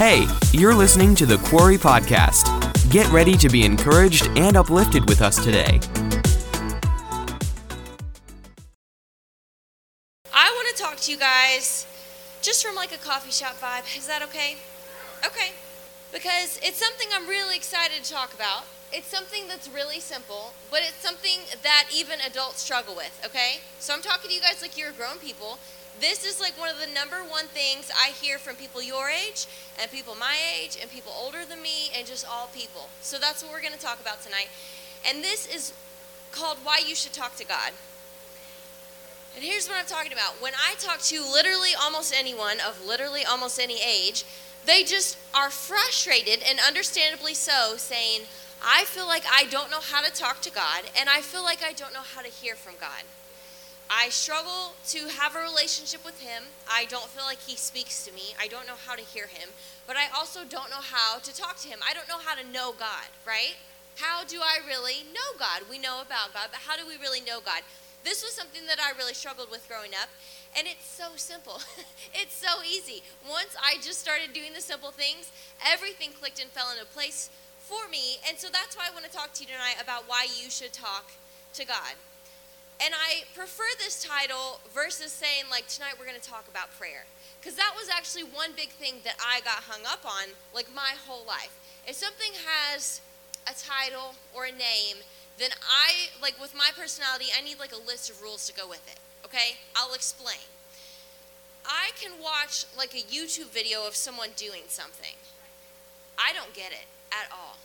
Hey, you're listening to the Quarry Podcast. Get ready to be encouraged and uplifted with us today. I want to talk to you guys just from like a coffee shop vibe. Is that okay? Okay. Because it's something I'm really excited to talk about. It's something that's really simple, but it's something that even adults struggle with, okay? So I'm talking to you guys like you're grown people. This is like one of the number one things I hear from people your age and people my age and people older than me and just all people. So that's what we're going to talk about tonight. And this is called Why You Should Talk to God. And here's what I'm talking about. When I talk to literally almost anyone of literally almost any age, they just are frustrated and understandably so, saying, I feel like I don't know how to talk to God, and I feel like I don't know how to hear from God. I struggle to have a relationship with Him. I don't feel like He speaks to me. I don't know how to hear Him, but I also don't know how to talk to Him. I don't know how to know God, right? How do I really know God? We know about God, but how do we really know God? This was something that I really struggled with growing up, and it's so simple. it's so easy. Once I just started doing the simple things, everything clicked and fell into place for me. And so that's why I want to talk to you tonight about why you should talk to God. Prefer this title versus saying, like, tonight we're going to talk about prayer. Because that was actually one big thing that I got hung up on, like, my whole life. If something has a title or a name, then I, like with my personality, I need like a list of rules to go with it. Okay? I'll explain. I can watch like a YouTube video of someone doing something. I don't get it at all.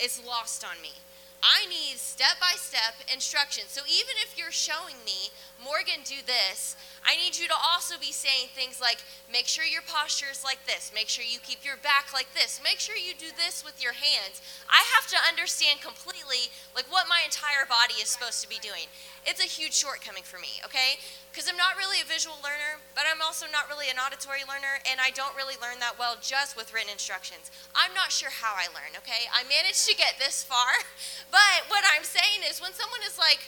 It's lost on me. I need step by step instructions. So even if you're showing me, Morgan, do this, I need you to also be saying things like make sure your posture is like this, make sure you keep your back like this, make sure you do this with your hands. I have to understand completely like what my entire body is supposed to be doing. It's a huge shortcoming for me, okay? Because I'm not really a visual learner, but I'm also not really an auditory learner, and I don't really learn that well just with written instructions. I'm not sure how I learn, okay? I managed to get this far, but what I'm saying is when someone is like,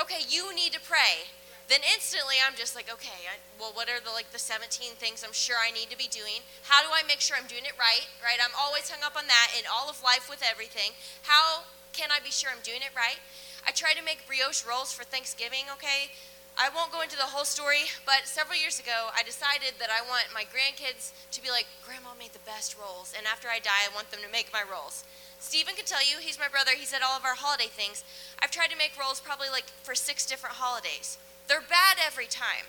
okay, you need to pray, then instantly I'm just like, okay, I, well, what are the like the 17 things I'm sure I need to be doing? How do I make sure I'm doing it right? Right? I'm always hung up on that in all of life with everything. How can I be sure I'm doing it right? I try to make brioche rolls for Thanksgiving, okay? I won't go into the whole story, but several years ago, I decided that I want my grandkids to be like, Grandma made the best rolls, and after I die, I want them to make my rolls. Stephen can tell you, he's my brother, he said all of our holiday things. I've tried to make rolls probably like for six different holidays. They're bad every time.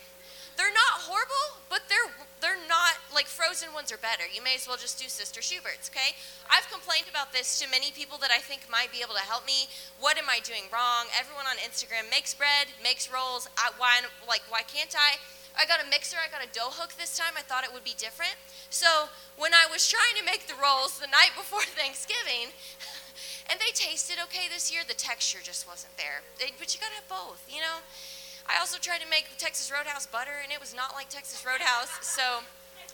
They're not horrible, but they're they're not like frozen ones are better. You may as well just do Sister Schubert's, okay? I've complained about this to many people that I think might be able to help me. What am I doing wrong? Everyone on Instagram makes bread, makes rolls. I, why like why can't I? I got a mixer, I got a dough hook this time. I thought it would be different. So, when I was trying to make the rolls the night before Thanksgiving, and they tasted okay this year, the texture just wasn't there. But you got to have both, you know? I also tried to make Texas Roadhouse butter, and it was not like Texas Roadhouse. So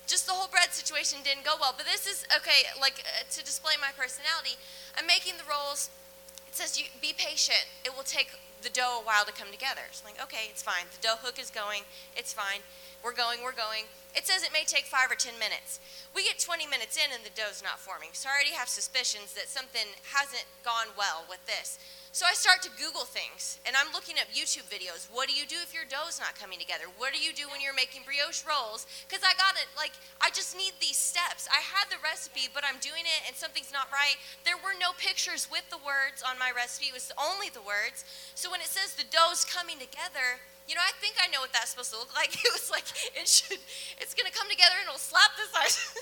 just the whole bread situation didn't go well. But this is okay, like uh, to display my personality. I'm making the rolls. It says you be patient. It will take the dough a while to come together. It's like okay, it's fine. The dough hook is going. It's fine. We're going. We're going. It says it may take five or ten minutes. We get 20 minutes in and the dough's not forming. So I already have suspicions that something hasn't gone well with this. So I start to Google things and I'm looking up YouTube videos. What do you do if your dough's not coming together? What do you do when you're making brioche rolls? Because I got it, like, I just need these steps. I had the recipe, but I'm doing it and something's not right. There were no pictures with the words on my recipe, it was only the words. So when it says the dough's coming together, you know, I think I know what that's supposed to look like. It was like it should, it's gonna come together and it'll slap the sides,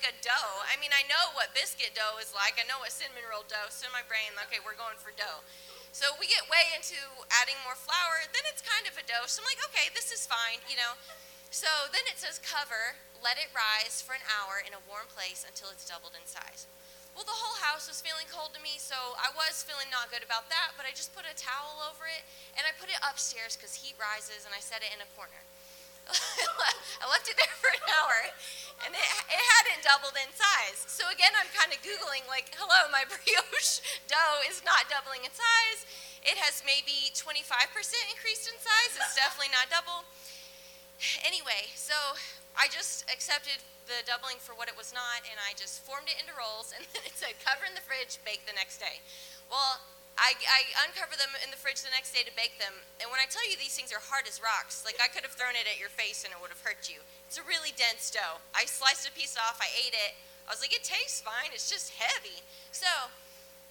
like a dough. I mean, I know what biscuit dough is like. I know what cinnamon roll dough. So in my brain, okay, we're going for dough. So we get way into adding more flour. Then it's kind of a dough. So I'm like, okay, this is fine, you know. So then it says cover, let it rise for an hour in a warm place until it's doubled in size. Well, the whole house was feeling cold to me, so I was feeling not good about that, but I just put a towel over it and I put it upstairs because heat rises and I set it in a corner. I left it there for an hour. and it, it hadn't doubled in size. So again, I'm kind of Googling, like, hello, my brioche dough is not doubling in size. It has maybe 25% increased in size. It's definitely not double. Anyway, so I just accepted the doubling for what it was not, and I just formed it into rolls, and then it said cover in the fridge, bake the next day. Well, I, I uncover them in the fridge the next day to bake them, and when I tell you these things are hard as rocks, like I could have thrown it at your face and it would have hurt you. It's a really dense dough. I sliced a piece off, I ate it. I was like, it tastes fine, it's just heavy. So,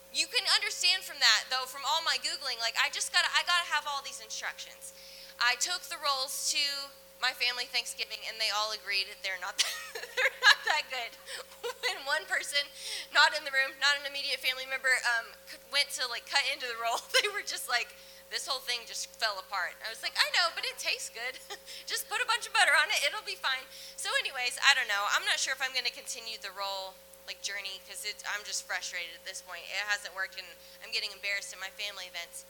you can understand from that, though, from all my Googling, like I just gotta, I gotta have all these instructions. I took the rolls to my family Thanksgiving, and they all agreed they're not that, they're not that good. when one person, not in the room, not an immediate family member, um, went to like cut into the roll, they were just like, this whole thing just fell apart. I was like, I know, but it tastes good. just put a bunch of butter on it; it'll be fine. So, anyways, I don't know. I'm not sure if I'm going to continue the roll like journey because I'm just frustrated at this point. It hasn't worked, and I'm getting embarrassed at my family events.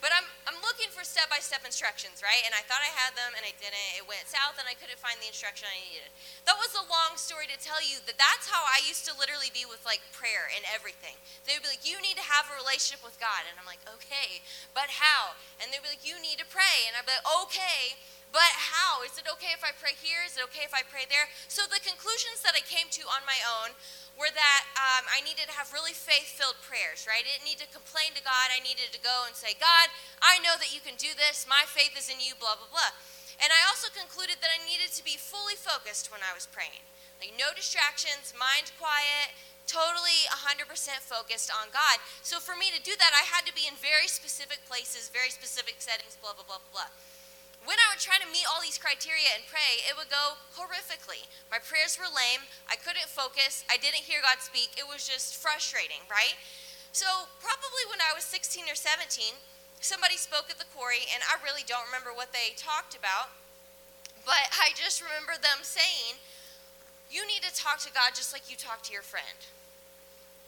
But I'm, I'm looking for step by step instructions, right? And I thought I had them and I didn't. It went south and I couldn't find the instruction I needed. That was a long story to tell you that that's how I used to literally be with like prayer and everything. They would be like, You need to have a relationship with God. And I'm like, Okay, but how? And they'd be like, You need to pray. And I'd be like, Okay, but how? Is it okay if I pray here? Is it okay if I pray there? So the conclusions that I came to on my own were that um, I needed to have really faith filled prayers, right? I didn't need to complain to God. I needed to go and say, God, I know that you can do this. My faith is in you, blah, blah, blah. And I also concluded that I needed to be fully focused when I was praying. Like, no distractions, mind quiet, totally 100% focused on God. So, for me to do that, I had to be in very specific places, very specific settings, blah, blah, blah, blah when I would try to meet all these criteria and pray, it would go horrifically. My prayers were lame. I couldn't focus. I didn't hear God speak. It was just frustrating, right? So, probably when I was 16 or 17, somebody spoke at the quarry, and I really don't remember what they talked about, but I just remember them saying, You need to talk to God just like you talk to your friend.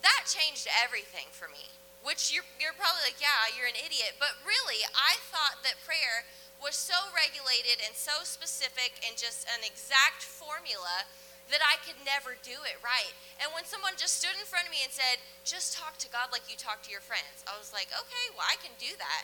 That changed everything for me, which you're, you're probably like, Yeah, you're an idiot. But really, I thought that prayer was so regulated and so specific and just an exact formula that I could never do it right. And when someone just stood in front of me and said, just talk to God like you talk to your friends, I was like, okay, well, I can do that.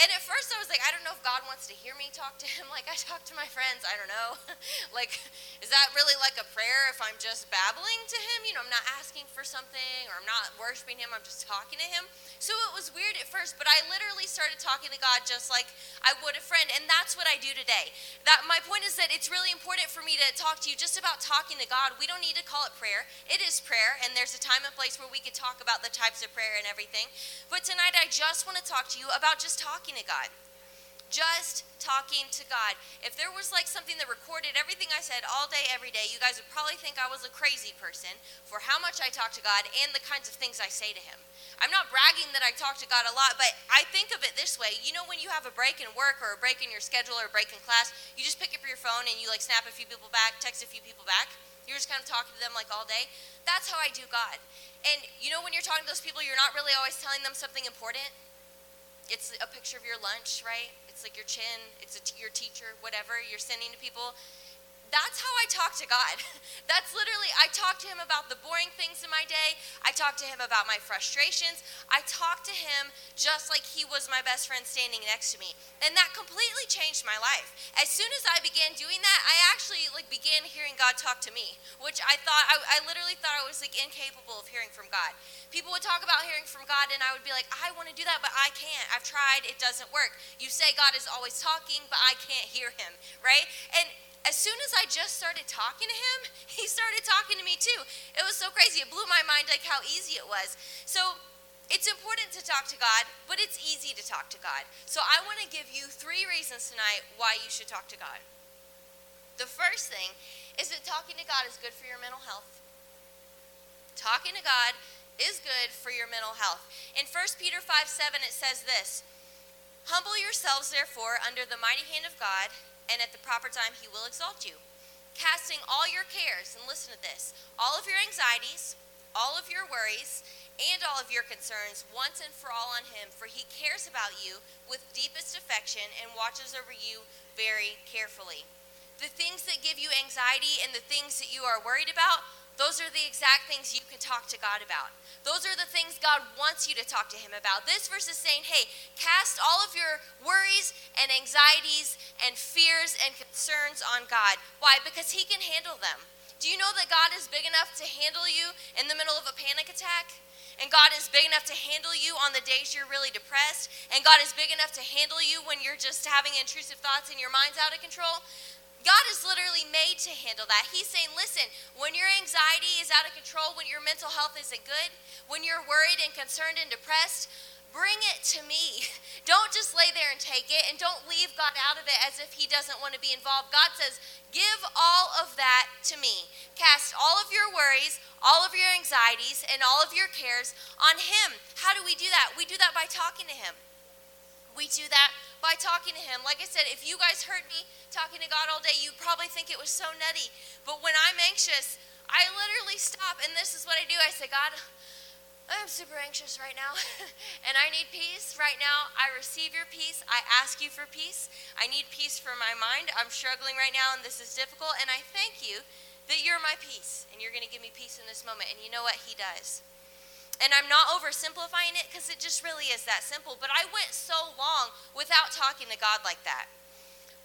And at first I was like, I don't know if God wants to hear me talk to him like I talk to my friends. I don't know. like, is that really like a prayer if I'm just babbling to him? You know, I'm not asking for something or I'm not worshiping him, I'm just talking to him. So it was weird at first, but I literally started talking to God just like I would a friend. And that's what I do today. That my point is that it's really important for me to talk to you just about talking to God. We don't need to call it prayer. It is prayer, and there's a time and place where we could talk about the types of prayer and everything. But tonight I just want to talk to you about just talking talking to God. Just talking to God. If there was like something that recorded everything I said all day, every day, you guys would probably think I was a crazy person for how much I talk to God and the kinds of things I say to Him. I'm not bragging that I talk to God a lot, but I think of it this way. You know, when you have a break in work or a break in your schedule or a break in class, you just pick up your phone and you like snap a few people back, text a few people back. You're just kind of talking to them like all day. That's how I do God. And you know, when you're talking to those people, you're not really always telling them something important it's a picture of your lunch, right? It's like your chin, it's your teacher, whatever you're sending to people. That's how I talk to God. That's literally, I talk to Him about the boring things in my day. I talk to Him about my frustrations. I talk to Him just like He was my best friend standing next to me. And that completely changed my life. As soon as I began doing that, I actually like began hearing God talk to me, which I thought, I, I literally thought I was like incapable of hearing from God. People would talk about hearing from God, and I would be like, I want to do that, but I can't. I've tried, it doesn't work. You say God is always talking, but I can't hear Him, right? And as soon as I just started talking to him, he started talking to me too. It was so crazy. It blew my mind like how easy it was. So it's important to talk to God, but it's easy to talk to God. So I want to give you three reasons tonight why you should talk to God. The first thing is that talking to God is good for your mental health. Talking to God is good for your mental health. In 1 Peter 5 7, it says this Humble yourselves, therefore, under the mighty hand of God and at the proper time he will exalt you. Casting all your cares, and listen to this, all of your anxieties, all of your worries, and all of your concerns once and for all on him, for he cares about you with deepest affection and watches over you very carefully. the things that give you anxiety and the things that you are worried about, those are the exact things you can talk to God about. Those are the things God wants you to talk to Him about. This verse is saying, hey, cast all of your worries and anxieties and fears and concerns on God. Why? Because He can handle them. Do you know that God is big enough to handle you in the middle of a panic attack? And God is big enough to handle you on the days you're really depressed. And God is big enough to handle you when you're just having intrusive thoughts and your mind's out of control. God is literally made to handle that. He's saying, listen, when your anxiety is out of control, when your mental health isn't good, when you're worried and concerned and depressed, bring it to me. Don't just lay there and take it, and don't leave God out of it as if He doesn't want to be involved. God says, give all of that to me. Cast all of your worries, all of your anxieties, and all of your cares on Him. How do we do that? We do that by talking to Him. We do that by talking to Him. Like I said, if you guys heard me talking to God all day, you probably think it was so nutty. But when I'm anxious, I literally stop, and this is what I do. I say, God, I'm super anxious right now, and I need peace right now. I receive your peace. I ask you for peace. I need peace for my mind. I'm struggling right now, and this is difficult, and I thank you that you're my peace, and you're going to give me peace in this moment. And you know what? He does. And I'm not oversimplifying it because it just really is that simple. But I went so long without talking to God like that.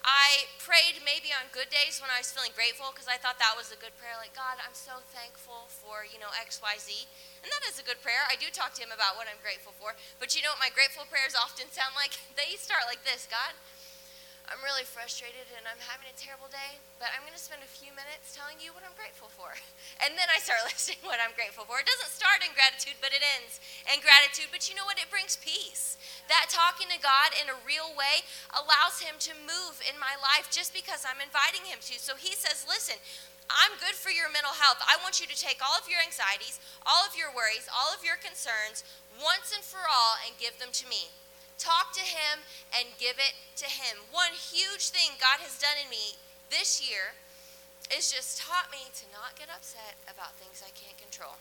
I prayed maybe on good days when I was feeling grateful because I thought that was a good prayer. Like, God, I'm so thankful for, you know, X, Y, Z. And that is a good prayer. I do talk to Him about what I'm grateful for. But you know what my grateful prayers often sound like? They start like this God, I'm really frustrated and I'm having a terrible day, but I'm going to spend a few minutes telling you what I'm grateful for. And then I start listing what I'm grateful for. It doesn't start in gratitude, but it ends in gratitude. But you know what? It brings peace. That talking to God in a real way allows Him to move in my life just because I'm inviting Him to. So He says, listen, I'm good for your mental health. I want you to take all of your anxieties, all of your worries, all of your concerns once and for all and give them to me talk to Him, and give it to Him. One huge thing God has done in me this year is just taught me to not get upset about things I can't control.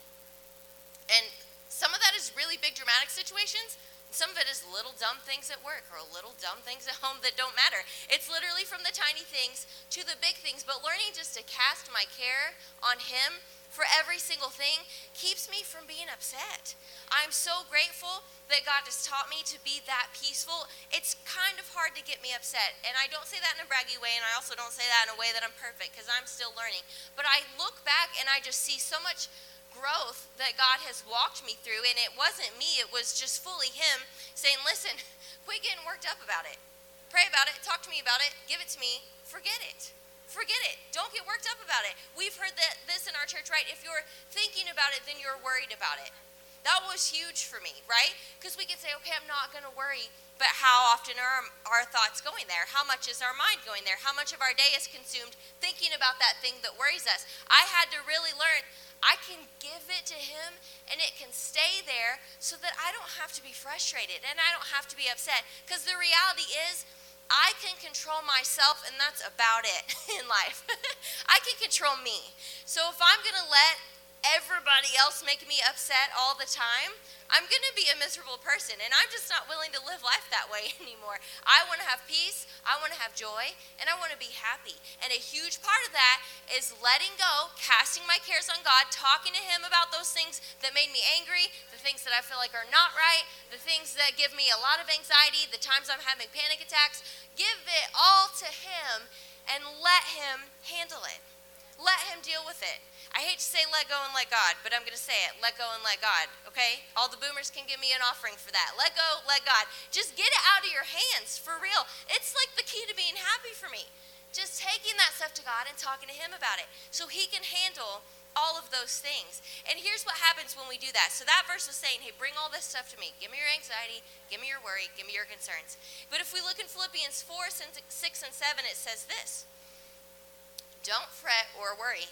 And some of that is really big dramatic situations. Some of it is little dumb things at work or little dumb things at home that don't matter. It's literally from the tiny things to the big things. But learning just to cast my care on Him for every single thing keeps me from being upset. I'm so grateful that God has taught me to be that peaceful. It's kind of hard to get me upset. And I don't say that in a braggy way, and I also don't say that in a way that I'm perfect because I'm still learning. But I look back and I just see so much growth that God has walked me through. And it wasn't me, it was just fully Him saying, Listen, quit getting worked up about it. Pray about it, talk to me about it, give it to me, forget it forget it. Don't get worked up about it. We've heard that this in our church, right? If you're thinking about it, then you're worried about it. That was huge for me, right? Because we could say, okay, I'm not going to worry, but how often are our thoughts going there? How much is our mind going there? How much of our day is consumed thinking about that thing that worries us? I had to really learn I can give it to Him and it can stay there so that I don't have to be frustrated and I don't have to be upset. Because the reality is, I can control myself, and that's about it in life. I can control me. So if I'm going to let everybody else make me upset all the time, I'm going to be a miserable person. And I'm just not willing to live life that way anymore. I want to have peace, I want to have joy, and I want to be happy. And a huge part of that is letting go, casting my cares on God, talking to Him about those things that made me angry, things that I feel like are not right, the things that give me a lot of anxiety, the times I'm having panic attacks. Give it all to Him and let Him handle it. Let Him deal with it. I hate to say let go and let God, but I'm going to say it. Let go and let God, okay? All the boomers can give me an offering for that. Let go, let God. Just get it out of your hands for real. It's like the key to being happy for me. Just taking that stuff to God and talking to Him about it so He can handle all of those things. And here's what happens when we do that. So that verse was saying, hey, bring all this stuff to me. Give me your anxiety, give me your worry, give me your concerns. But if we look in Philippians 4, 6, and 7, it says this Don't fret or worry.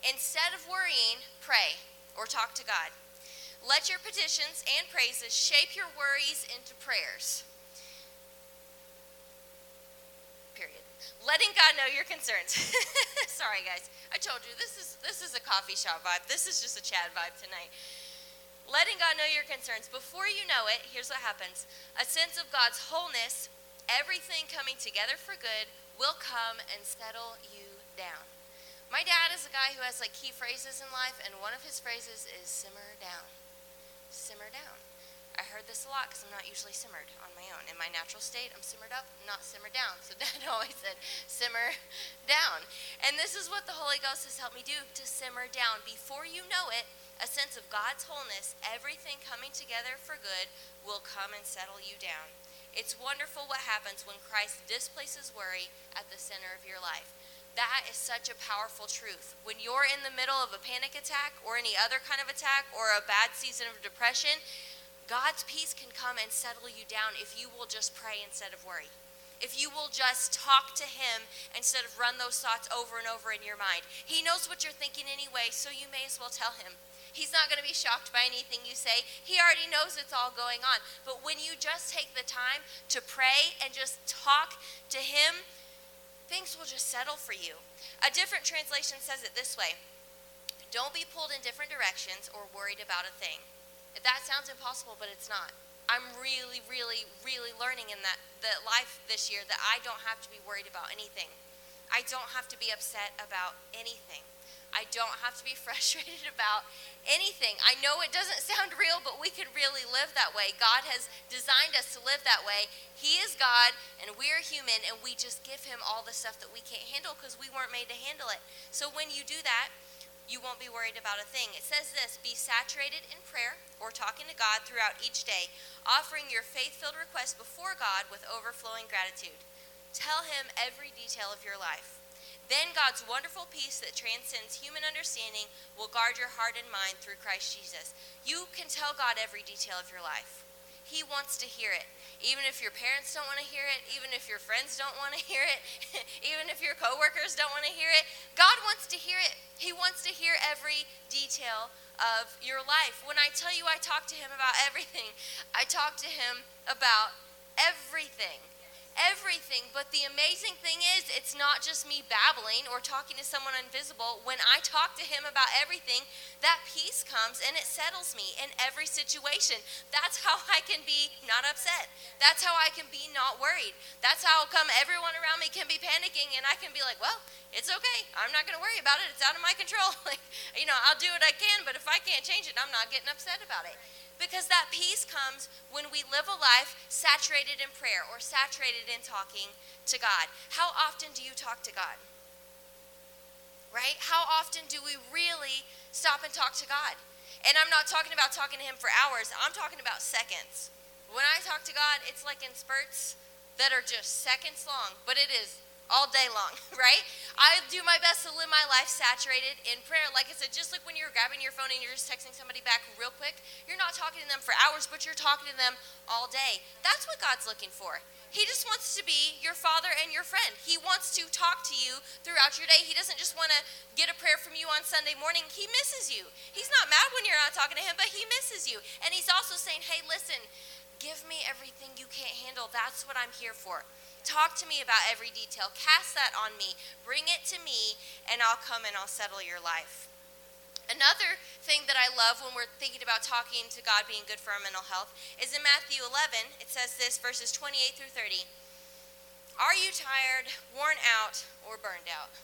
Instead of worrying, pray or talk to God. Let your petitions and praises shape your worries into prayers. Letting God know your concerns. Sorry guys. I told you this is this is a coffee shop vibe. This is just a Chad vibe tonight. Letting God know your concerns. Before you know it, here's what happens. A sense of God's wholeness, everything coming together for good, will come and settle you down. My dad is a guy who has like key phrases in life, and one of his phrases is simmer down. Simmer down. Heard this a lot because I'm not usually simmered on my own. In my natural state, I'm simmered up, not simmered down. So dad always said, simmer down. And this is what the Holy Ghost has helped me do to simmer down. Before you know it, a sense of God's wholeness, everything coming together for good, will come and settle you down. It's wonderful what happens when Christ displaces worry at the center of your life. That is such a powerful truth. When you're in the middle of a panic attack or any other kind of attack or a bad season of depression, God's peace can come and settle you down if you will just pray instead of worry. If you will just talk to Him instead of run those thoughts over and over in your mind. He knows what you're thinking anyway, so you may as well tell Him. He's not going to be shocked by anything you say. He already knows it's all going on. But when you just take the time to pray and just talk to Him, things will just settle for you. A different translation says it this way Don't be pulled in different directions or worried about a thing. That sounds impossible, but it's not. I'm really, really, really learning in that the life this year that I don't have to be worried about anything. I don't have to be upset about anything. I don't have to be frustrated about anything. I know it doesn't sound real, but we can really live that way. God has designed us to live that way. He is God, and we're human, and we just give Him all the stuff that we can't handle because we weren't made to handle it. So when you do that, you won't be worried about a thing. It says this be saturated in prayer or talking to God throughout each day, offering your faith filled requests before God with overflowing gratitude. Tell Him every detail of your life. Then God's wonderful peace that transcends human understanding will guard your heart and mind through Christ Jesus. You can tell God every detail of your life. He wants to hear it. Even if your parents don't want to hear it, even if your friends don't want to hear it, even if your coworkers don't want to hear it, God wants to hear it. He wants to hear every detail of your life. When I tell you I talk to him about everything, I talk to him about everything everything. But the amazing thing is, it's not just me babbling or talking to someone invisible. When I talk to him about everything, that peace comes and it settles me in every situation. That's how I can be not upset. That's how I can be not worried. That's how come everyone around me can be panicking and I can be like, well, it's okay. I'm not going to worry about it. It's out of my control. like, you know, I'll do what I can, but if I can't change it, I'm not getting upset about it. Because that peace comes when we live a life saturated in prayer or saturated in talking to God. How often do you talk to God? Right? How often do we really stop and talk to God? And I'm not talking about talking to Him for hours, I'm talking about seconds. When I talk to God, it's like in spurts that are just seconds long, but it is all day long, right? I do my best to live my life saturated in prayer. Like I said, just like when you're grabbing your phone and you're just texting somebody back real quick, you're not talking to them for hours, but you're talking to them all day. That's what God's looking for. He just wants to be your father and your friend. He wants to talk to you throughout your day. He doesn't just want to get a prayer from you on Sunday morning. He misses you. He's not mad when you're not talking to him, but he misses you. And he's also saying, hey, listen, give me everything you can't handle. That's what I'm here for. Talk to me about every detail. Cast that on me. Bring it to me, and I'll come and I'll settle your life. Another thing that I love when we're thinking about talking to God being good for our mental health is in Matthew 11. It says this, verses 28 through 30. Are you tired, worn out, or burned out?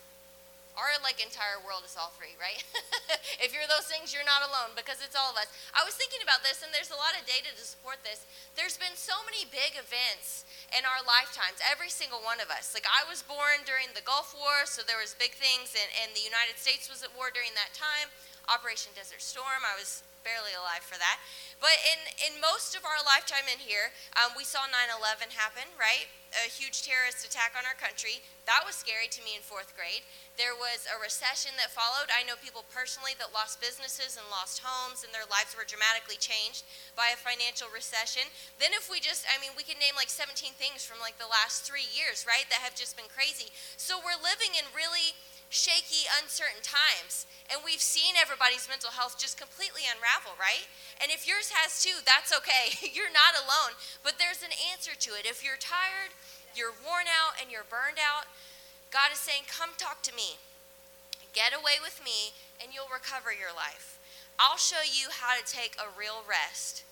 Our like entire world is all free, right? if you're those things, you're not alone because it's all of us. I was thinking about this, and there's a lot of data to support this. There's been so many big events in our lifetimes, every single one of us. Like I was born during the Gulf War, so there was big things, and, and the United States was at war during that time. Operation Desert Storm, I was barely alive for that. But in, in most of our lifetime in here, um, we saw 9 11 happen, right? A huge terrorist attack on our country. That was scary to me in fourth grade. There was a recession that followed. I know people personally that lost businesses and lost homes, and their lives were dramatically changed by a financial recession. Then, if we just, I mean, we can name like 17 things from like the last three years, right, that have just been crazy. So we're living in really shaky, uncertain times. And we've seen everybody's mental health just completely unravel, right? And if yours has too, that's okay. you're not alone. But there's an answer to it. If you're tired, you're worn out, and you're burned out, God is saying, Come talk to me. Get away with me, and you'll recover your life. I'll show you how to take a real rest.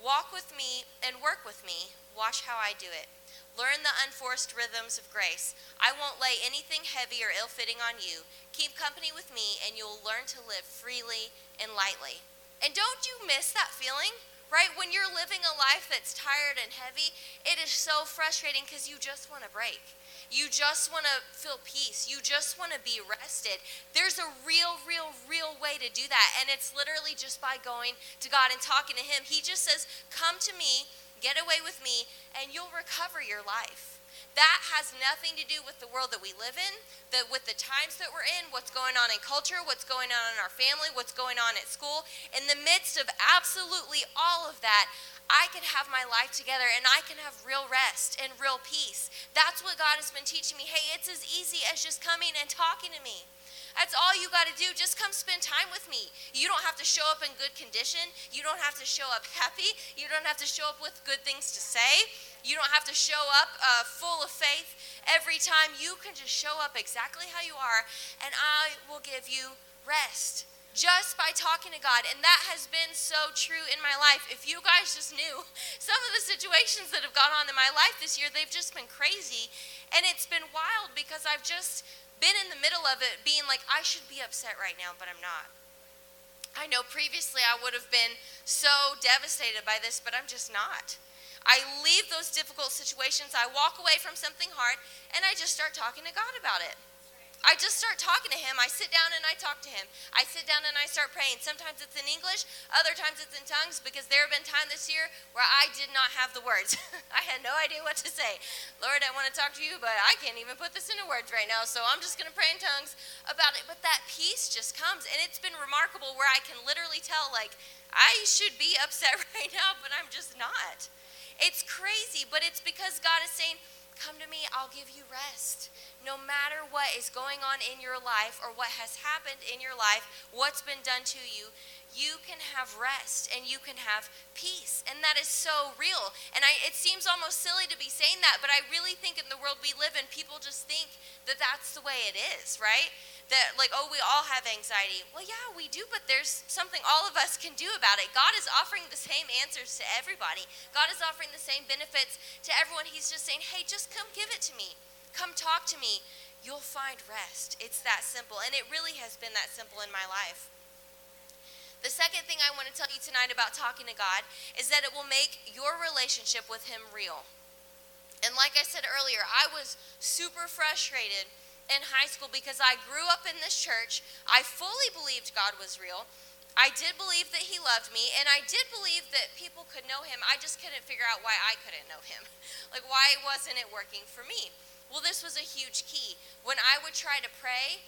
Walk with me and work with me. Watch how I do it. Learn the unforced rhythms of grace. I won't lay anything heavy or ill fitting on you. Keep company with me, and you'll learn to live freely and lightly. And don't you miss that feeling? Right? When you're living a life that's tired and heavy, it is so frustrating because you just want to break. You just want to feel peace. You just want to be rested. There's a real, real, real way to do that. And it's literally just by going to God and talking to Him. He just says, Come to me, get away with me, and you'll recover your life. That has nothing to do with the world that we live in, the, with the times that we're in, what's going on in culture, what's going on in our family, what's going on at school. In the midst of absolutely all of that, I can have my life together and I can have real rest and real peace. That's what God has been teaching me. Hey, it's as easy as just coming and talking to me. That's all you got to do. Just come spend time with me. You don't have to show up in good condition. You don't have to show up happy. You don't have to show up with good things to say. You don't have to show up uh, full of faith every time. You can just show up exactly how you are, and I will give you rest just by talking to God. And that has been so true in my life. If you guys just knew some of the situations that have gone on in my life this year, they've just been crazy. And it's been wild because I've just been in the middle of it being like, I should be upset right now, but I'm not. I know previously I would have been so devastated by this, but I'm just not. I leave those difficult situations, I walk away from something hard, and I just start talking to God about it. I just start talking to him. I sit down and I talk to him. I sit down and I start praying. Sometimes it's in English, other times it's in tongues because there have been times this year where I did not have the words. I had no idea what to say. Lord, I want to talk to you, but I can't even put this into words right now, so I'm just going to pray in tongues about it. But that peace just comes, and it's been remarkable where I can literally tell, like, I should be upset right now, but I'm just not. It's crazy, but it's because God is saying, Come to me, I'll give you rest no matter what is going on in your life or what has happened in your life, what's been done to you, you can have rest and you can have peace. And that is so real. And I, it seems almost silly to be saying that, but I really think in the world we live in, people just think that that's the way it is, right? That, like, oh, we all have anxiety. Well, yeah, we do, but there's something all of us can do about it. God is offering the same answers to everybody, God is offering the same benefits to everyone. He's just saying, hey, just come give it to me. Come talk to me. You'll find rest. It's that simple. And it really has been that simple in my life. The second thing I want to tell you tonight about talking to God is that it will make your relationship with Him real. And like I said earlier, I was super frustrated in high school because I grew up in this church. I fully believed God was real. I did believe that He loved me, and I did believe that people could know Him. I just couldn't figure out why I couldn't know Him. Like, why wasn't it working for me? Well, this was a huge key. When I would try to pray,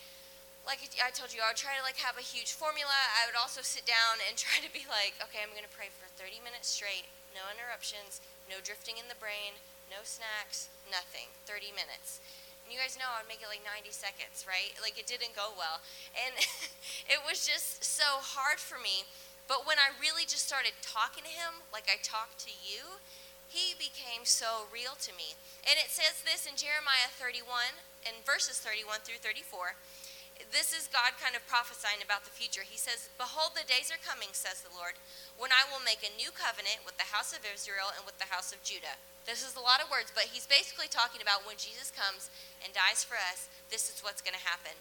like I told you, I would try to like have a huge formula. I would also sit down and try to be like, okay, I'm going to pray for 30 minutes straight, no interruptions, no drifting in the brain, no snacks, nothing. 30 minutes. And you guys know I'd make it like 90 seconds, right? Like it didn't go well. And it was just so hard for me. But when I really just started talking to him, like I talked to you, he became so real to me. And it says this in Jeremiah 31, in verses 31 through 34. This is God kind of prophesying about the future. He says, Behold, the days are coming, says the Lord, when I will make a new covenant with the house of Israel and with the house of Judah. This is a lot of words, but he's basically talking about when Jesus comes and dies for us, this is what's going to happen.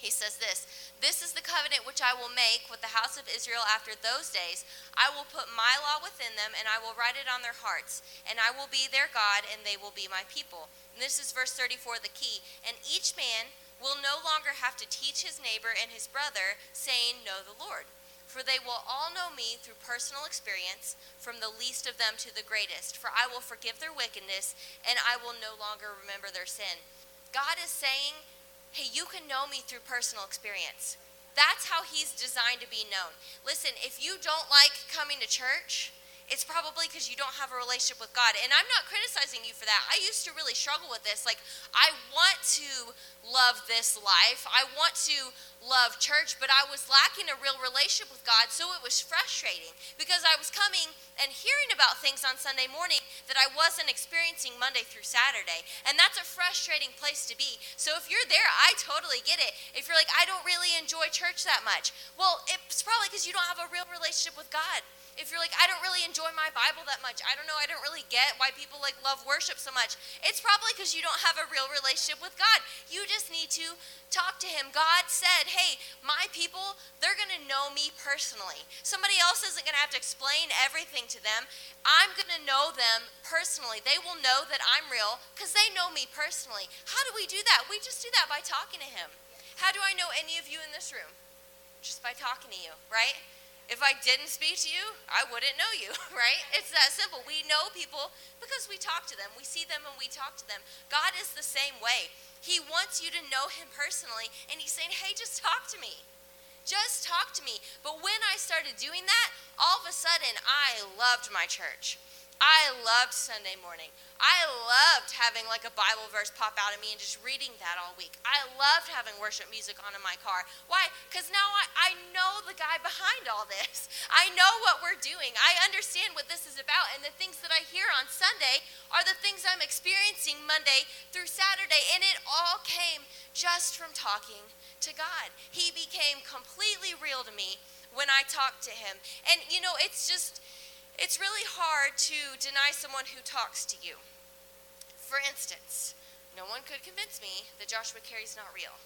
He says this This is the covenant which I will make with the house of Israel after those days. I will put my law within them, and I will write it on their hearts. And I will be their God, and they will be my people. And this is verse 34, the key. And each man will no longer have to teach his neighbor and his brother, saying, Know the Lord. For they will all know me through personal experience, from the least of them to the greatest. For I will forgive their wickedness, and I will no longer remember their sin. God is saying, hey, you can know me through personal experience. That's how he's designed to be known. Listen, if you don't like coming to church, it's probably because you don't have a relationship with God. And I'm not criticizing you for that. I used to really struggle with this. Like, I want to love this life, I want to love church, but I was lacking a real relationship with God, so it was frustrating because I was coming and hearing about things on Sunday morning that I wasn't experiencing Monday through Saturday. And that's a frustrating place to be. So if you're there, I totally get it. If you're like, I don't really enjoy church that much, well, it's probably because you don't have a real relationship with God. If you're like, I don't really enjoy my Bible that much, I don't know, I don't really get why people like love worship so much, it's probably because you don't have a real relationship with God. You just need to talk to Him. God said, hey, my people, they're going to know me personally. Somebody else isn't going to have to explain everything to them. I'm going to know them personally. They will know that I'm real because they know me personally. How do we do that? We just do that by talking to Him. How do I know any of you in this room? Just by talking to you, right? If I didn't speak to you, I wouldn't know you, right? It's that simple. We know people because we talk to them. We see them and we talk to them. God is the same way. He wants you to know Him personally, and He's saying, hey, just talk to me. Just talk to me. But when I started doing that, all of a sudden, I loved my church. I loved Sunday morning. I loved having like a Bible verse pop out of me and just reading that all week. I loved having worship music on in my car. Why? Because now I, I know the guy behind all this. I know what we're doing. I understand what this is about. And the things that I hear on Sunday are the things I'm experiencing Monday through Saturday. And it all came just from talking to God. He became completely real to me when I talked to him. And you know, it's just it's really hard to deny someone who talks to you. For instance, no one could convince me that Joshua Carey's not real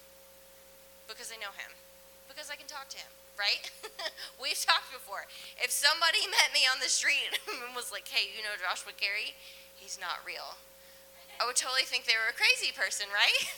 because I know him, because I can talk to him, right? We've talked before. If somebody met me on the street and was like, hey, you know Joshua Carey? He's not real. I would totally think they were a crazy person, right?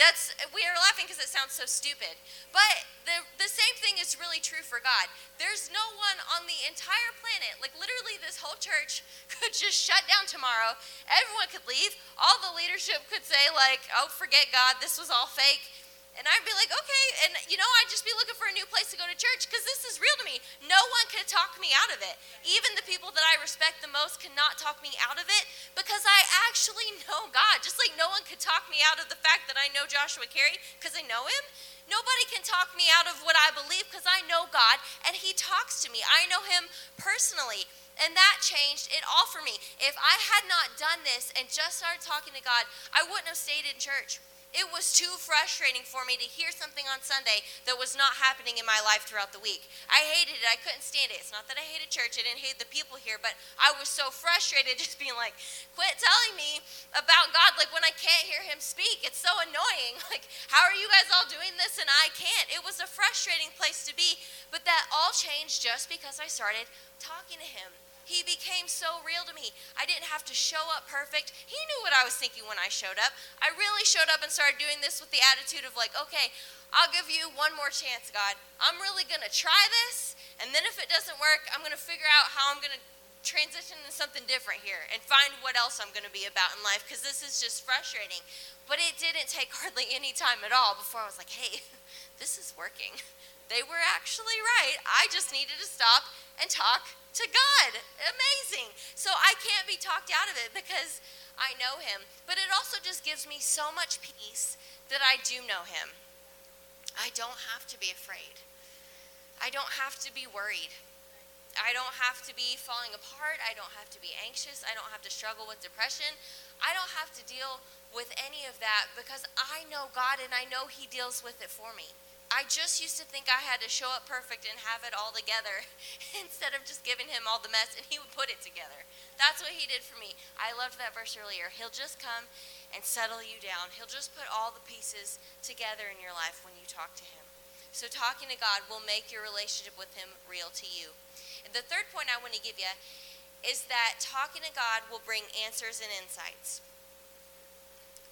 That's we are laughing because it sounds so stupid. But the the same thing is really true for God. There's no one on the entire planet, like literally this whole church could just shut down tomorrow. Everyone could leave. All the leadership could say like, "Oh, forget God. This was all fake." And I'd be like, okay. And, you know, I'd just be looking for a new place to go to church because this is real to me. No one could talk me out of it. Even the people that I respect the most cannot talk me out of it because I actually know God. Just like no one could talk me out of the fact that I know Joshua Carey because I know him. Nobody can talk me out of what I believe because I know God and He talks to me. I know Him personally. And that changed it all for me. If I had not done this and just started talking to God, I wouldn't have stayed in church. It was too frustrating for me to hear something on Sunday that was not happening in my life throughout the week. I hated it. I couldn't stand it. It's not that I hated church, I didn't hate the people here, but I was so frustrated just being like, quit telling me about God like when I can't hear him speak. It's so annoying. Like, how are you guys all doing this and I can't? It was a frustrating place to be, but that all changed just because I started talking to him. He became so real to me. I didn't have to show up perfect. He knew what I was thinking when I showed up. I really showed up and started doing this with the attitude of, like, okay, I'll give you one more chance, God. I'm really going to try this, and then if it doesn't work, I'm going to figure out how I'm going to transition to something different here and find what else I'm going to be about in life because this is just frustrating. But it didn't take hardly any time at all before I was like, hey, this is working. They were actually right. I just needed to stop and talk to God. Amazing. So I can't be talked out of it because I know Him. But it also just gives me so much peace that I do know Him. I don't have to be afraid, I don't have to be worried. I don't have to be falling apart. I don't have to be anxious. I don't have to struggle with depression. I don't have to deal with any of that because I know God and I know He deals with it for me. I just used to think I had to show up perfect and have it all together instead of just giving him all the mess and he would put it together. That's what he did for me. I loved that verse earlier. He'll just come and settle you down. He'll just put all the pieces together in your life when you talk to him. So talking to God will make your relationship with him real to you. And the third point I want to give you is that talking to God will bring answers and insights.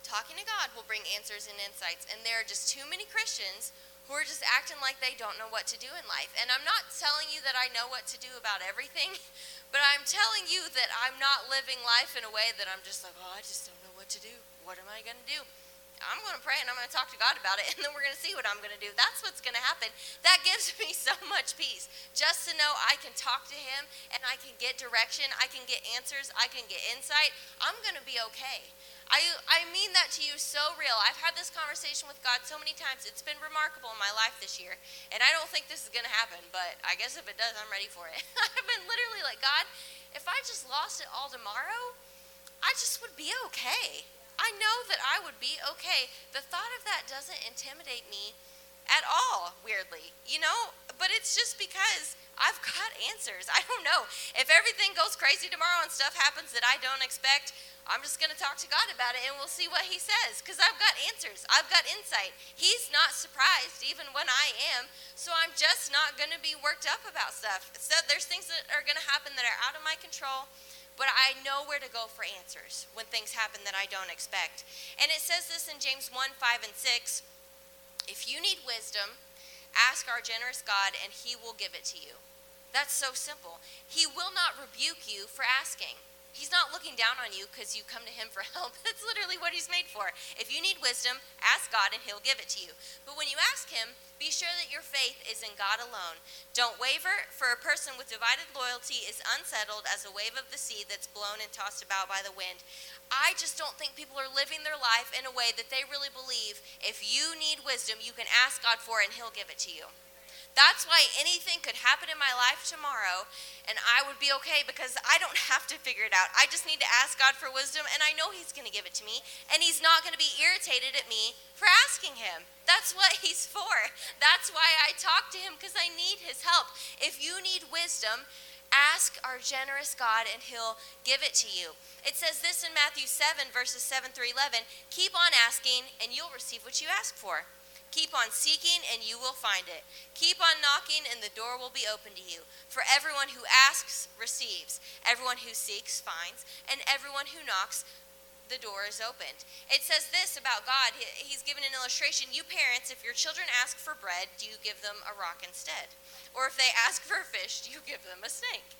Talking to God will bring answers and insights. And there are just too many Christians who are just acting like they don't know what to do in life. And I'm not telling you that I know what to do about everything, but I'm telling you that I'm not living life in a way that I'm just like, oh, I just don't know what to do. What am I going to do? I'm going to pray and I'm going to talk to God about it, and then we're going to see what I'm going to do. That's what's going to happen. That gives me so much peace. Just to know I can talk to Him and I can get direction, I can get answers, I can get insight. I'm going to be okay. I, I mean that to you so real. I've had this conversation with God so many times. It's been remarkable in my life this year. And I don't think this is going to happen, but I guess if it does, I'm ready for it. I've been literally like, God, if I just lost it all tomorrow, I just would be okay. I know that I would be okay. The thought of that doesn't intimidate me at all, weirdly. You know, but it's just because I've got answers. I don't know. If everything goes crazy tomorrow and stuff happens that I don't expect, I'm just going to talk to God about it and we'll see what He says because I've got answers. I've got insight. He's not surprised even when I am. So I'm just not going to be worked up about stuff. So there's things that are going to happen that are out of my control but I know where to go for answers when things happen that I don't expect. And it says this in James 1 5 and 6 If you need wisdom, ask our generous God, and he will give it to you. That's so simple. He will not rebuke you for asking. He's not looking down on you because you come to him for help. That's literally what he's made for. If you need wisdom, ask God and he'll give it to you. But when you ask him, be sure that your faith is in God alone. Don't waver, for a person with divided loyalty is unsettled as a wave of the sea that's blown and tossed about by the wind. I just don't think people are living their life in a way that they really believe if you need wisdom, you can ask God for it and he'll give it to you. That's why anything could happen in my life tomorrow and I would be okay because I don't have to figure it out. I just need to ask God for wisdom and I know He's going to give it to me and He's not going to be irritated at me for asking Him. That's what He's for. That's why I talk to Him because I need His help. If you need wisdom, ask our generous God and He'll give it to you. It says this in Matthew 7, verses 7 through 11 Keep on asking and you'll receive what you ask for. Keep on seeking, and you will find it. Keep on knocking, and the door will be open to you. For everyone who asks receives, everyone who seeks finds, and everyone who knocks, the door is opened. It says this about God. He's given an illustration. You parents, if your children ask for bread, do you give them a rock instead? Or if they ask for a fish, do you give them a snake?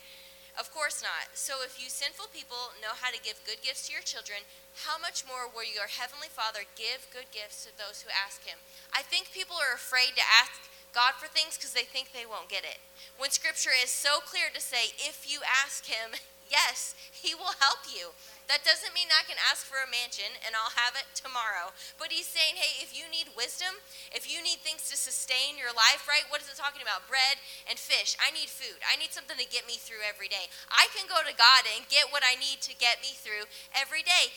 Of course not. So if you sinful people know how to give good gifts to your children, how much more will your heavenly Father give good gifts to those who ask him? I think people are afraid to ask God for things because they think they won't get it. When scripture is so clear to say, if you ask him, yes, he will help you. That doesn't mean I can ask for a mansion and I'll have it tomorrow. But he's saying, hey, if you need wisdom, if you need things to sustain your life, right? What is it talking about? Bread and fish. I need food. I need something to get me through every day. I can go to God and get what I need to get me through every day.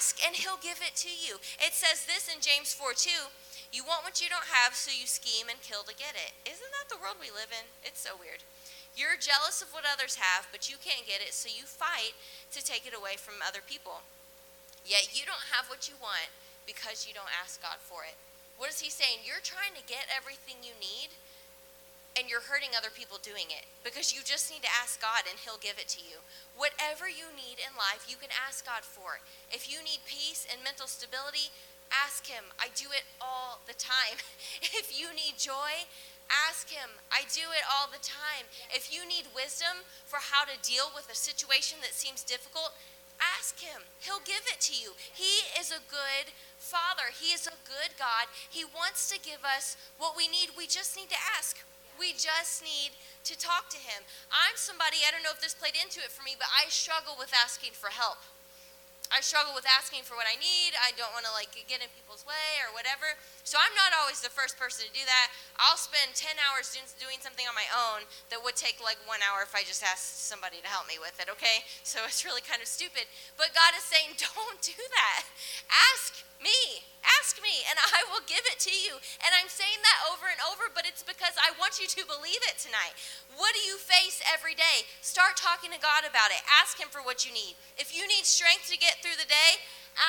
Ask and he'll give it to you. It says this in James 4 2. You want what you don't have, so you scheme and kill to get it. Isn't that the world we live in? It's so weird. You're jealous of what others have, but you can't get it, so you fight to take it away from other people. Yet you don't have what you want because you don't ask God for it. What is he saying? You're trying to get everything you need and you're hurting other people doing it because you just need to ask God and He'll give it to you. Whatever you need in life, you can ask God for. If you need peace and mental stability, ask Him. I do it all the time. if you need joy, Ask Him. I do it all the time. If you need wisdom for how to deal with a situation that seems difficult, ask Him. He'll give it to you. He is a good Father, He is a good God. He wants to give us what we need. We just need to ask. We just need to talk to Him. I'm somebody, I don't know if this played into it for me, but I struggle with asking for help. I struggle with asking for what I need. I don't want to like get in people's way or whatever. So I'm not always the first person to do that. I'll spend 10 hours doing something on my own that would take like one hour if I just asked somebody to help me with it, okay? So it's really kind of stupid. But God is saying, don't do that. Ask me. Ask me, and I will give it to you. And I'm saying that over and over, but it's because I want you to believe it tonight. What do you face every day? Start talking to God about it. Ask Him for what you need. If you need strength to get through the day,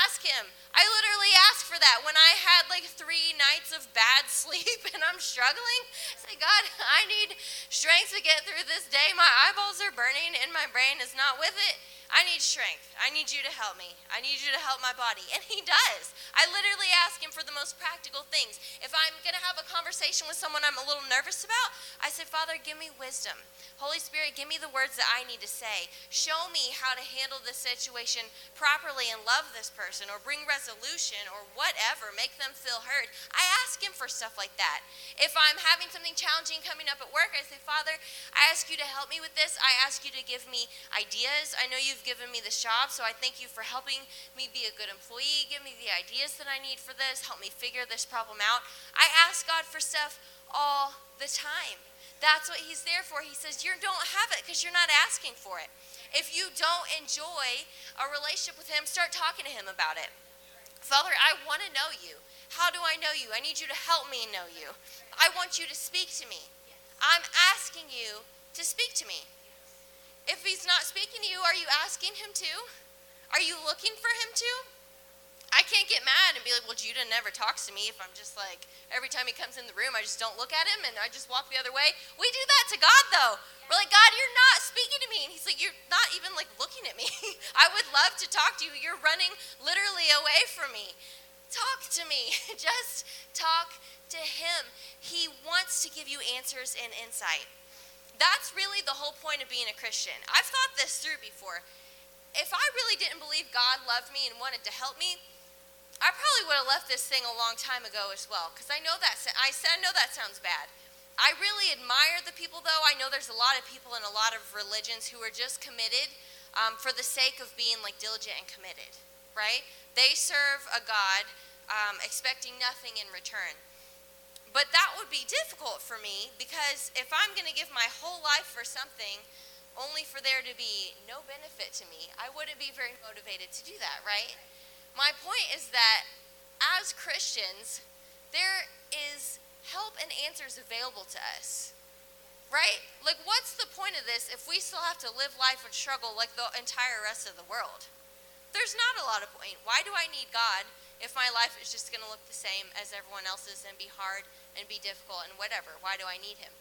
ask Him. I literally asked for that when I had like three nights of bad sleep and I'm struggling. Say, God, I need strength to get through this day. My eyeballs are burning and my brain is not with it. I need strength. I need you to help me. I need you to help my body. And he does. I literally ask him for the most practical things. If I'm going to have a conversation with someone I'm a little nervous about, I say, Father, give me wisdom. Holy Spirit, give me the words that I need to say. Show me how to handle this situation properly and love this person or bring resolution or whatever, make them feel heard. I ask him for stuff like that. If I'm having something challenging coming up at work, I say, Father, I ask you to help me with this. I ask you to give me ideas. I know you've given me this job, so I thank you for helping me be a good employee. Give me the ideas that I need for this. Help me figure this problem out. I ask God for stuff all the time. That's what He's there for. He says, You don't have it because you're not asking for it. If you don't enjoy a relationship with Him, start talking to Him about it. Father, I want to know you. How do I know you? I need you to help me know you. I want you to speak to me. I'm asking you to speak to me. If he's not speaking to you, are you asking him to? Are you looking for him to? I can't get mad and be like, well, Judah never talks to me if I'm just like, every time he comes in the room, I just don't look at him and I just walk the other way. We do that to God, though. We're like, God, you're not speaking to me. And he's like, you're not even like looking at me. I would love to talk to you. You're running literally away from me. Talk to me. just talk to him. He wants to give you answers and insight. That's really the whole point of being a Christian. I've thought this through before. If I really didn't believe God loved me and wanted to help me, I probably would have left this thing a long time ago as well, because I know that I I know that sounds bad. I really admire the people, though. I know there's a lot of people in a lot of religions who are just committed um, for the sake of being like diligent and committed, right? They serve a God um, expecting nothing in return. But that would be difficult for me because if I'm going to give my whole life for something only for there to be no benefit to me, I wouldn't be very motivated to do that, right? My point is that as Christians, there is help and answers available to us. Right? Like, what's the point of this if we still have to live life and struggle like the entire rest of the world? There's not a lot of point. Why do I need God if my life is just going to look the same as everyone else's and be hard and be difficult and whatever? Why do I need Him?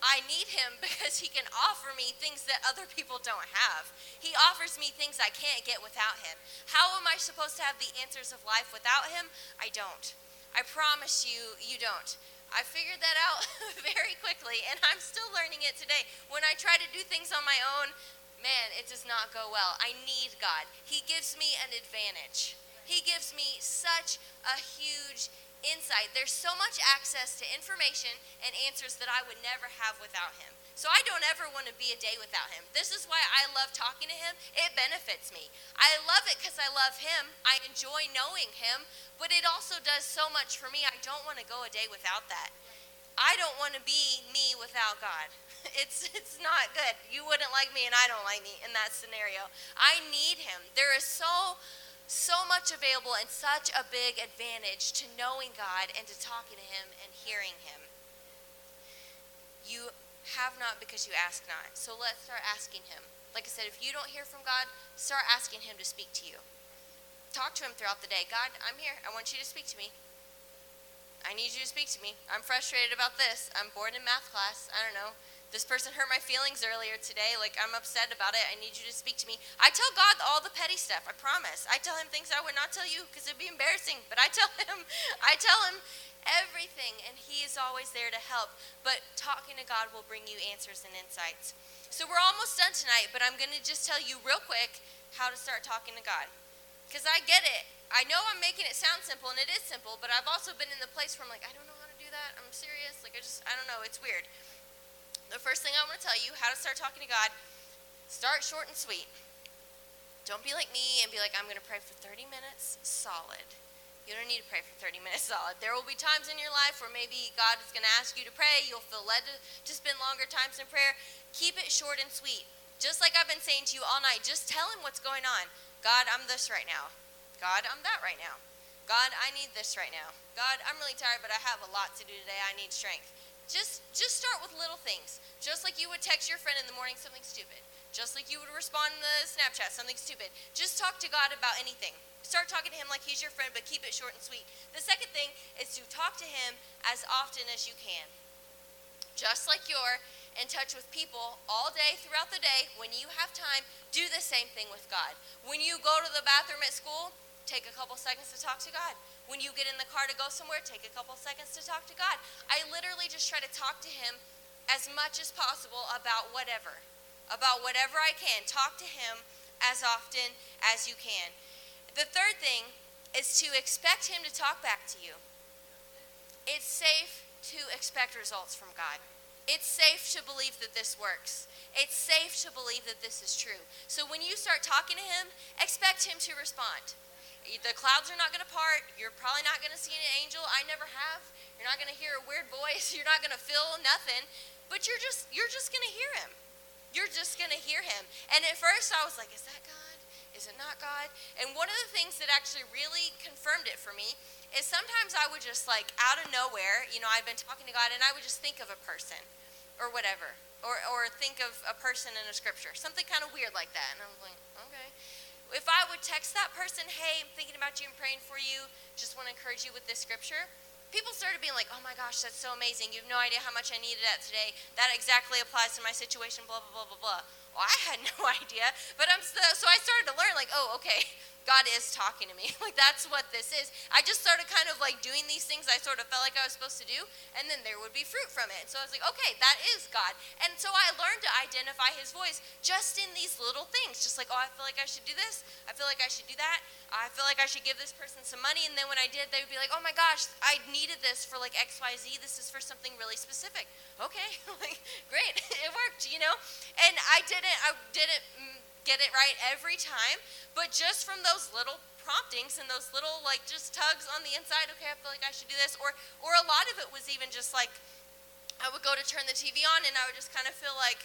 I need him because he can offer me things that other people don't have. He offers me things I can't get without him. How am I supposed to have the answers of life without him? I don't. I promise you, you don't. I figured that out very quickly, and I'm still learning it today. When I try to do things on my own, man, it does not go well. I need God. He gives me an advantage. He gives me such a huge insight. There's so much access to information and answers that I would never have without him. So I don't ever want to be a day without him. This is why I love talking to him. It benefits me. I love it because I love him. I enjoy knowing him, but it also does so much for me. I don't want to go a day without that. I don't want to be me without God. It's it's not good. You wouldn't like me and I don't like me in that scenario. I need him. There is so so much available and such a big advantage to knowing God and to talking to Him and hearing Him. You have not because you ask not. So let's start asking Him. Like I said, if you don't hear from God, start asking Him to speak to you. Talk to Him throughout the day. God, I'm here. I want you to speak to me. I need you to speak to me. I'm frustrated about this. I'm bored in math class. I don't know this person hurt my feelings earlier today. Like, I'm upset about it. I need you to speak to me. I tell God all the petty stuff. I promise. I tell him things I would not tell you because it'd be embarrassing. But I tell him, I tell him everything, and he is always there to help. But talking to God will bring you answers and insights. So we're almost done tonight, but I'm going to just tell you real quick how to start talking to God. Because I get it. I know I'm making it sound simple, and it is simple, but I've also been in the place where I'm like, I don't know how to do that. I'm serious. Like, I just, I don't know. It's weird. The first thing I want to tell you how to start talking to God start short and sweet. Don't be like me and be like, I'm going to pray for 30 minutes solid. You don't need to pray for 30 minutes solid. There will be times in your life where maybe God is going to ask you to pray. You'll feel led to, to spend longer times in prayer. Keep it short and sweet. Just like I've been saying to you all night, just tell Him what's going on. God, I'm this right now. God, I'm that right now. God, I need this right now. God, I'm really tired, but I have a lot to do today. I need strength. Just just start with little things. Just like you would text your friend in the morning something stupid. Just like you would respond in the Snapchat something stupid. Just talk to God about anything. Start talking to him like he's your friend, but keep it short and sweet. The second thing is to talk to him as often as you can. Just like you're in touch with people all day throughout the day, when you have time, do the same thing with God. When you go to the bathroom at school, take a couple seconds to talk to God. When you get in the car to go somewhere, take a couple seconds to talk to God. I literally just try to talk to Him as much as possible about whatever, about whatever I can. Talk to Him as often as you can. The third thing is to expect Him to talk back to you. It's safe to expect results from God. It's safe to believe that this works. It's safe to believe that this is true. So when you start talking to Him, expect Him to respond. The clouds are not going to part. You're probably not going to see an angel. I never have. You're not going to hear a weird voice. You're not going to feel nothing. But you're just you're just going to hear him. You're just going to hear him. And at first I was like, is that God? Is it not God? And one of the things that actually really confirmed it for me is sometimes I would just like out of nowhere, you know, I've been talking to God and I would just think of a person or whatever. Or, or think of a person in a scripture, something kind of weird like that. And I was like. If I would text that person, hey, I'm thinking about you and praying for you, just want to encourage you with this scripture, people started being like, oh my gosh, that's so amazing. You have no idea how much I needed that today. That exactly applies to my situation, blah, blah, blah, blah, blah. Well, I had no idea. But I'm so, so I started to learn, like, oh, okay, God is talking to me. like that's what this is. I just started kind of like doing these things I sort of felt like I was supposed to do, and then there would be fruit from it. So I was like, okay, that is God. And so I learned to identify his voice just in these little things. Just like, oh, I feel like I should do this. I feel like I should do that. I feel like I should give this person some money. And then when I did, they would be like, oh my gosh, I needed this for like XYZ. This is for something really specific. Okay, like great. it worked, you know? And I didn't I didn't mm, get it right every time, but just from those little promptings and those little like just tugs on the inside, okay, I feel like I should do this or or a lot of it was even just like I would go to turn the TV on and I would just kind of feel like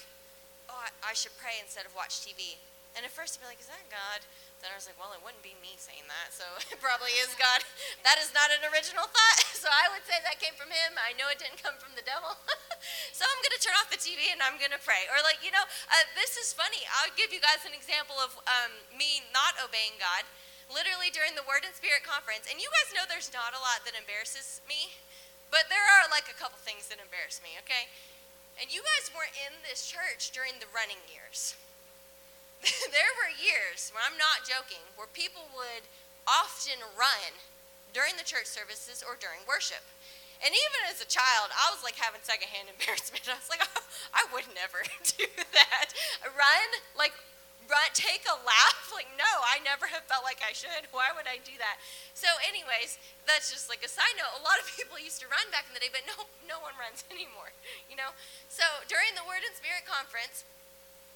oh, I, I should pray instead of watch TV. And at first I'd be like, is that God? Then I was like, well, it wouldn't be me saying that, so it probably is God. That is not an original thought, so I would say that came from him. I know it didn't come from the devil. so I'm going to turn off the TV and I'm going to pray. Or, like, you know, uh, this is funny. I'll give you guys an example of um, me not obeying God. Literally during the Word and Spirit conference, and you guys know there's not a lot that embarrasses me, but there are like a couple things that embarrass me, okay? And you guys weren't in this church during the running years. there were years, where I'm not joking, where people would often run during the church services or during worship. And even as a child, I was like having secondhand embarrassment. I was like, oh, I would never do that. Run, like, run, take a lap. Like, no, I never have felt like I should. Why would I do that? So, anyways, that's just like a side note. A lot of people used to run back in the day, but no, no one runs anymore. You know. So during the Word and Spirit conference,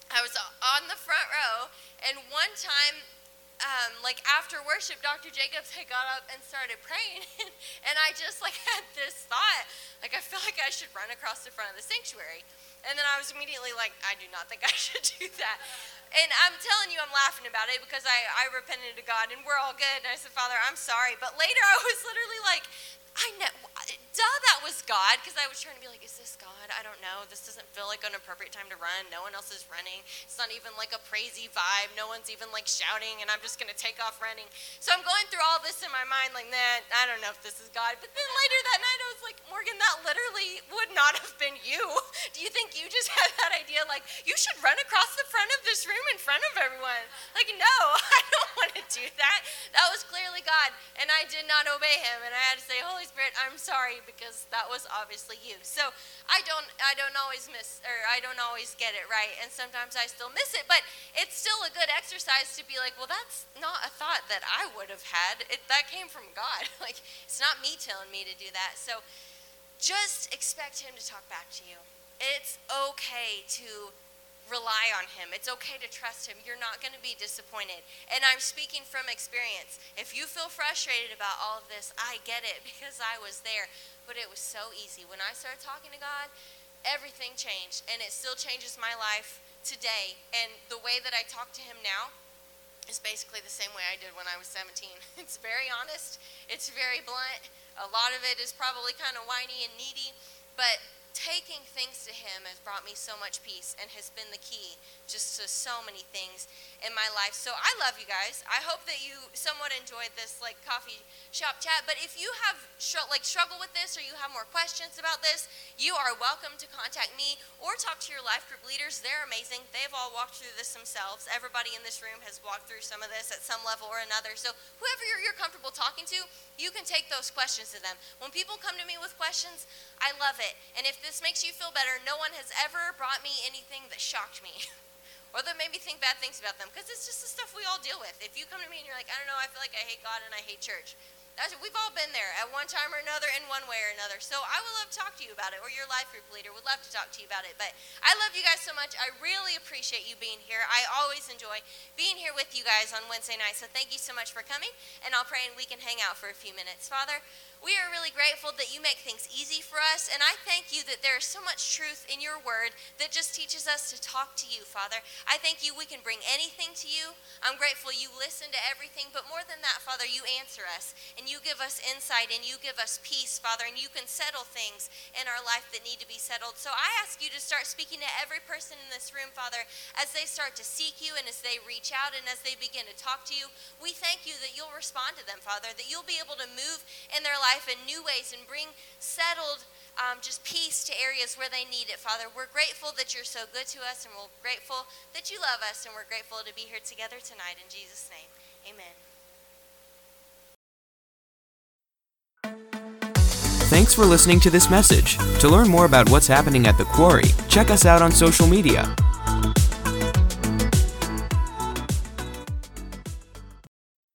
I was on the front row, and one time, um, like after worship, Dr. Jacobs had got up and started praying, and I just like had this thought, like I feel like I should run across the front of the sanctuary, and then I was immediately like, I do not think I should do that. And I'm telling you, I'm laughing about it because I, I repented to God and we're all good. And I said, Father, I'm sorry. But later I was literally like, I know, duh, that was God, because I was trying to be like, is this God? I don't know. This doesn't feel like an appropriate time to run. No one else is running. It's not even like a praisey vibe. No one's even like shouting, and I'm just going to take off running. So I'm going through all this in my mind, like, nah, I don't know if this is God. But then later that night, I was like, Morgan, that literally would not have been you. Do you think you just had that idea, like, you should run across the front of this room in front of everyone? Like, no, I don't want to do that. That was clearly God, and I did not obey him, and I had to say, Holy Spirit, I'm sorry because that was obviously you. So I don't I don't always miss or I don't always get it right and sometimes I still miss it, but it's still a good exercise to be like, well that's not a thought that I would have had. It, that came from God. like it's not me telling me to do that. So just expect him to talk back to you. It's okay to rely on Him. It's okay to trust Him. You're not going to be disappointed. And I'm speaking from experience. If you feel frustrated about all of this, I get it because I was there. But it was so easy. When I started talking to God, everything changed. And it still changes my life today. And the way that I talk to Him now, is basically the same way I did when I was 17. It's very honest, it's very blunt. A lot of it is probably kind of whiny and needy, but taking things to him has brought me so much peace and has been the key just to so many things in my life. So I love you guys. I hope that you somewhat enjoyed this like coffee shop chat. But if you have like struggle with this or you have more questions about this, you are welcome to contact me or talk to your life group leaders. They're amazing. They've all walked through this themselves. Everybody in this room has walked through some of this at some level or another. So whoever you're, you're comfortable talking to, you can take those questions to them. When people come to me with questions, I love it. And if this makes you feel better, no one has ever brought me anything that shocked me. or that made me think bad things about them because it's just the stuff we all deal with. If you come to me and you're like, I don't know, I feel like I hate God and I hate church. That's, we've all been there at one time or another in one way or another. So I would love to talk to you about it, or your life group leader would love to talk to you about it. But I love you guys so much. I really appreciate you being here. I always enjoy being here with you guys on Wednesday night. So thank you so much for coming, and I'll pray and we can hang out for a few minutes. Father, we are really grateful that you make things easy for us, and I thank you that there is so much truth in your word that just teaches us to talk to you, Father. I thank you we can bring anything to you. I'm grateful you listen to everything, but more than that, Father, you answer us you give us insight and you give us peace, Father, and you can settle things in our life that need to be settled. So I ask you to start speaking to every person in this room, Father, as they start to seek you and as they reach out and as they begin to talk to you. We thank you that you'll respond to them, Father, that you'll be able to move in their life in new ways and bring settled um, just peace to areas where they need it, Father. We're grateful that you're so good to us, and we're grateful that you love us, and we're grateful to be here together tonight. In Jesus' name, amen. Thanks for listening to this message. To learn more about what's happening at the Quarry, check us out on social media